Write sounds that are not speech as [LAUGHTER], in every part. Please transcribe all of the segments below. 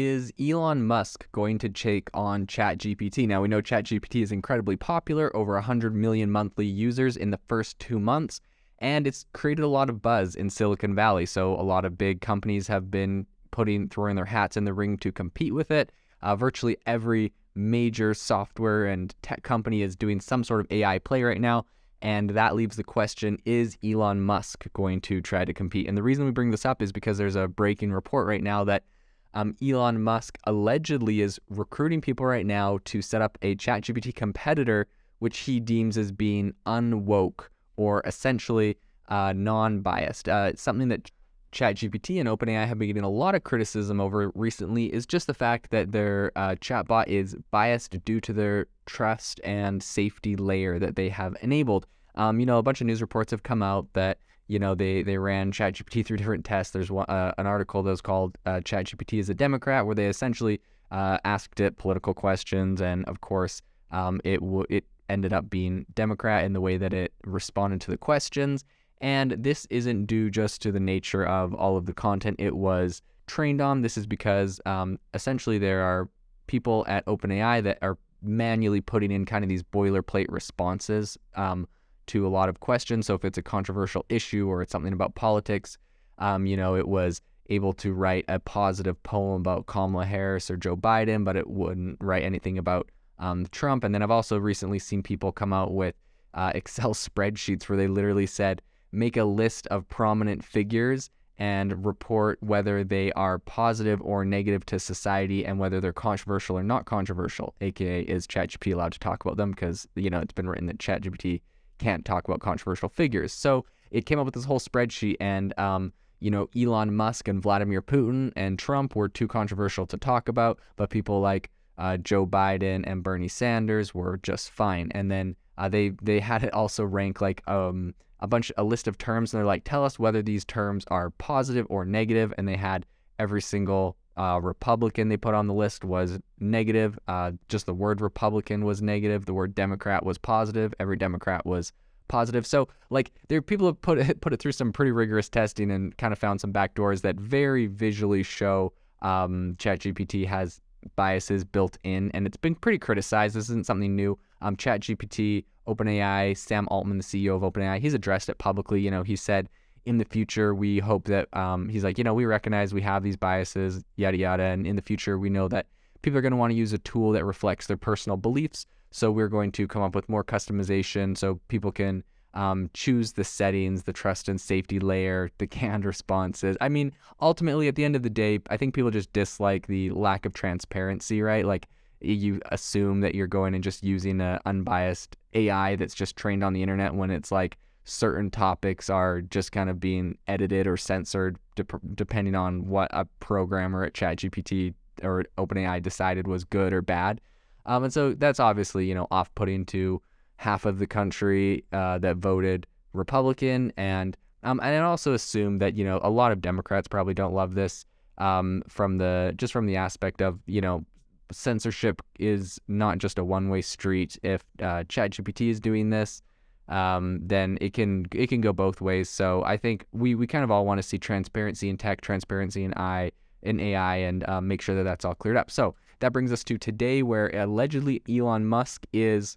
Is Elon Musk going to take on ChatGPT? Now, we know ChatGPT is incredibly popular, over 100 million monthly users in the first two months, and it's created a lot of buzz in Silicon Valley. So, a lot of big companies have been putting, throwing their hats in the ring to compete with it. Uh, virtually every major software and tech company is doing some sort of AI play right now. And that leaves the question is Elon Musk going to try to compete? And the reason we bring this up is because there's a breaking report right now that um, Elon Musk allegedly is recruiting people right now to set up a ChatGPT competitor, which he deems as being unwoke or essentially uh, non biased. Uh, something that ChatGPT and OpenAI have been getting a lot of criticism over recently is just the fact that their uh, chatbot is biased due to their trust and safety layer that they have enabled. Um, you know, a bunch of news reports have come out that you know they they ran ChatGPT through different tests. There's one, uh, an article that was called uh, "ChatGPT is a Democrat," where they essentially uh, asked it political questions, and of course, um, it w- it ended up being Democrat in the way that it responded to the questions. And this isn't due just to the nature of all of the content it was trained on. This is because um, essentially there are people at OpenAI that are manually putting in kind of these boilerplate responses um, to a lot of questions. So if it's a controversial issue or it's something about politics, um, you know, it was able to write a positive poem about Kamala Harris or Joe Biden, but it wouldn't write anything about um, Trump. And then I've also recently seen people come out with uh, Excel [LAUGHS] spreadsheets where they literally said, make a list of prominent figures and report whether they are positive or negative to society and whether they're controversial or not controversial. AKA, is ChatGPT allowed to talk about them? Because, you know, it's been written that ChatGPT can't talk about controversial figures. So it came up with this whole spreadsheet, and, um, you know, Elon Musk and Vladimir Putin and Trump were too controversial to talk about, but people like uh, Joe Biden and Bernie Sanders were just fine. And then uh, they they had it also rank like um, a bunch a list of terms and they're like tell us whether these terms are positive or negative and they had every single uh, republican they put on the list was negative uh, just the word republican was negative the word democrat was positive every democrat was positive so like there people have put it [LAUGHS] put it through some pretty rigorous testing and kind of found some backdoors that very visually show um, ChatGPT has biases built in, and it's been pretty criticized. This isn't something new. Um, ChatGPT, OpenAI, Sam Altman, the CEO of OpenAI, he's addressed it publicly. You know, he said in the future we hope that um, he's like, you know, we recognize we have these biases, yada yada, and in the future we know that people are going to want to use a tool that reflects their personal beliefs. So we're going to come up with more customization so people can um, choose the settings, the trust and safety layer, the canned responses. I mean, ultimately, at the end of the day, I think people just dislike the lack of transparency, right? Like, you assume that you're going and just using an unbiased AI that's just trained on the internet when it's like certain topics are just kind of being edited or censored de- depending on what a programmer at ChatGPT or OpenAI decided was good or bad. Um, and so that's obviously, you know, off putting to half of the country uh, that voted Republican, and um, and I also assume that you know a lot of Democrats probably don't love this um, from the just from the aspect of you know censorship is not just a one-way street. If uh, ChatGPT is doing this, um, then it can it can go both ways. So I think we we kind of all want to see transparency in tech, transparency in I in AI, and uh, make sure that that's all cleared up. So that brings us to today, where allegedly Elon Musk is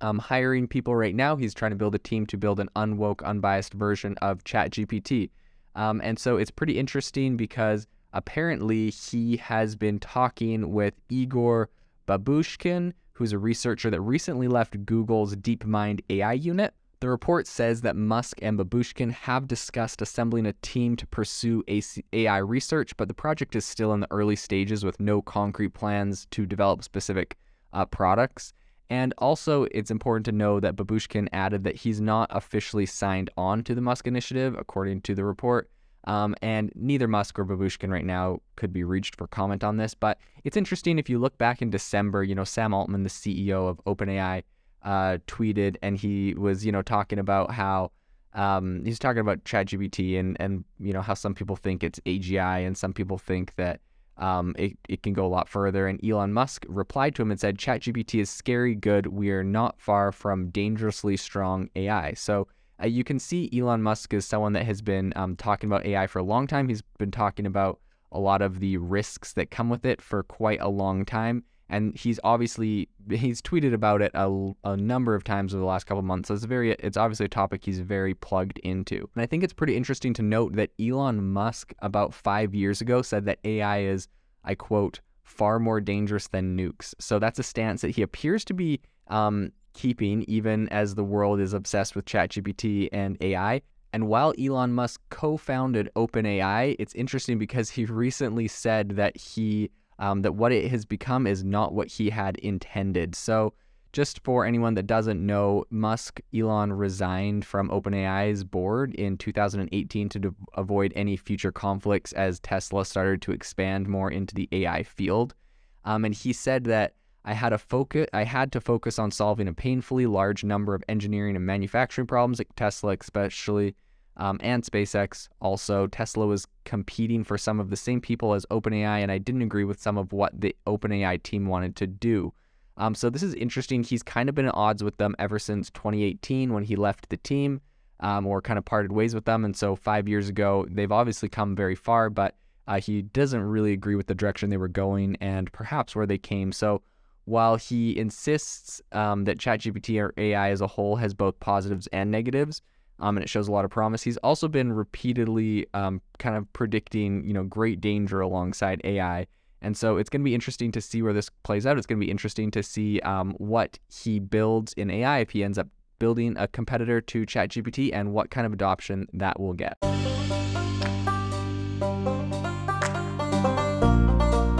um, hiring people right now. He's trying to build a team to build an unwoke, unbiased version of ChatGPT. Um, and so it's pretty interesting because apparently he has been talking with Igor Babushkin, who's a researcher that recently left Google's DeepMind AI unit. The report says that Musk and Babushkin have discussed assembling a team to pursue AI research, but the project is still in the early stages with no concrete plans to develop specific uh, products. And also, it's important to know that Babushkin added that he's not officially signed on to the Musk initiative, according to the report. Um, and neither Musk or Babushkin right now could be reached for comment on this. But it's interesting if you look back in December, you know, Sam Altman, the CEO of OpenAI, uh, tweeted and he was, you know, talking about how um, he's talking about ChatGPT and, and, you know, how some people think it's AGI and some people think that um, it, it can go a lot further. And Elon Musk replied to him and said, ChatGPT is scary good. We are not far from dangerously strong AI. So uh, you can see Elon Musk is someone that has been um, talking about AI for a long time. He's been talking about a lot of the risks that come with it for quite a long time. And he's obviously he's tweeted about it a, a number of times over the last couple months. So it's very it's obviously a topic he's very plugged into. And I think it's pretty interesting to note that Elon Musk about five years ago said that AI is, I quote, far more dangerous than nukes. So that's a stance that he appears to be um, keeping, even as the world is obsessed with ChatGPT and AI. And while Elon Musk co founded OpenAI, it's interesting because he [LAUGHS] recently said that he um, that what it has become is not what he had intended. So, just for anyone that doesn't know, Musk, Elon resigned from OpenAI's board in 2018 to avoid any future conflicts as Tesla started to expand more into the AI field. Um, and he said that I had a. I had to focus on solving a painfully large number of engineering and manufacturing problems at Tesla, especially um, and SpaceX. Also, Tesla was competing for some of the same people as OpenAI, and I didn't agree with some of what the OpenAI team wanted to do. Um, so this is interesting. He's kind of been at odds with them ever since 2018 when he left the team, um, or kind of parted ways with them. And so five years ago, they've obviously come very far, but uh, he doesn't really agree with the direction they were going and perhaps where they came. So while he insists um, that ChatGPT or AI as a whole has both positives and negatives, um, and it shows a lot of promise. He's also been repeatedly um, kind of predicting, you know, great danger alongside AI. And so it's going to be interesting to see where this plays out. It's going to be interesting to see um, what he builds in AI if he ends up building a competitor to ChatGPT and what kind of adoption that will get.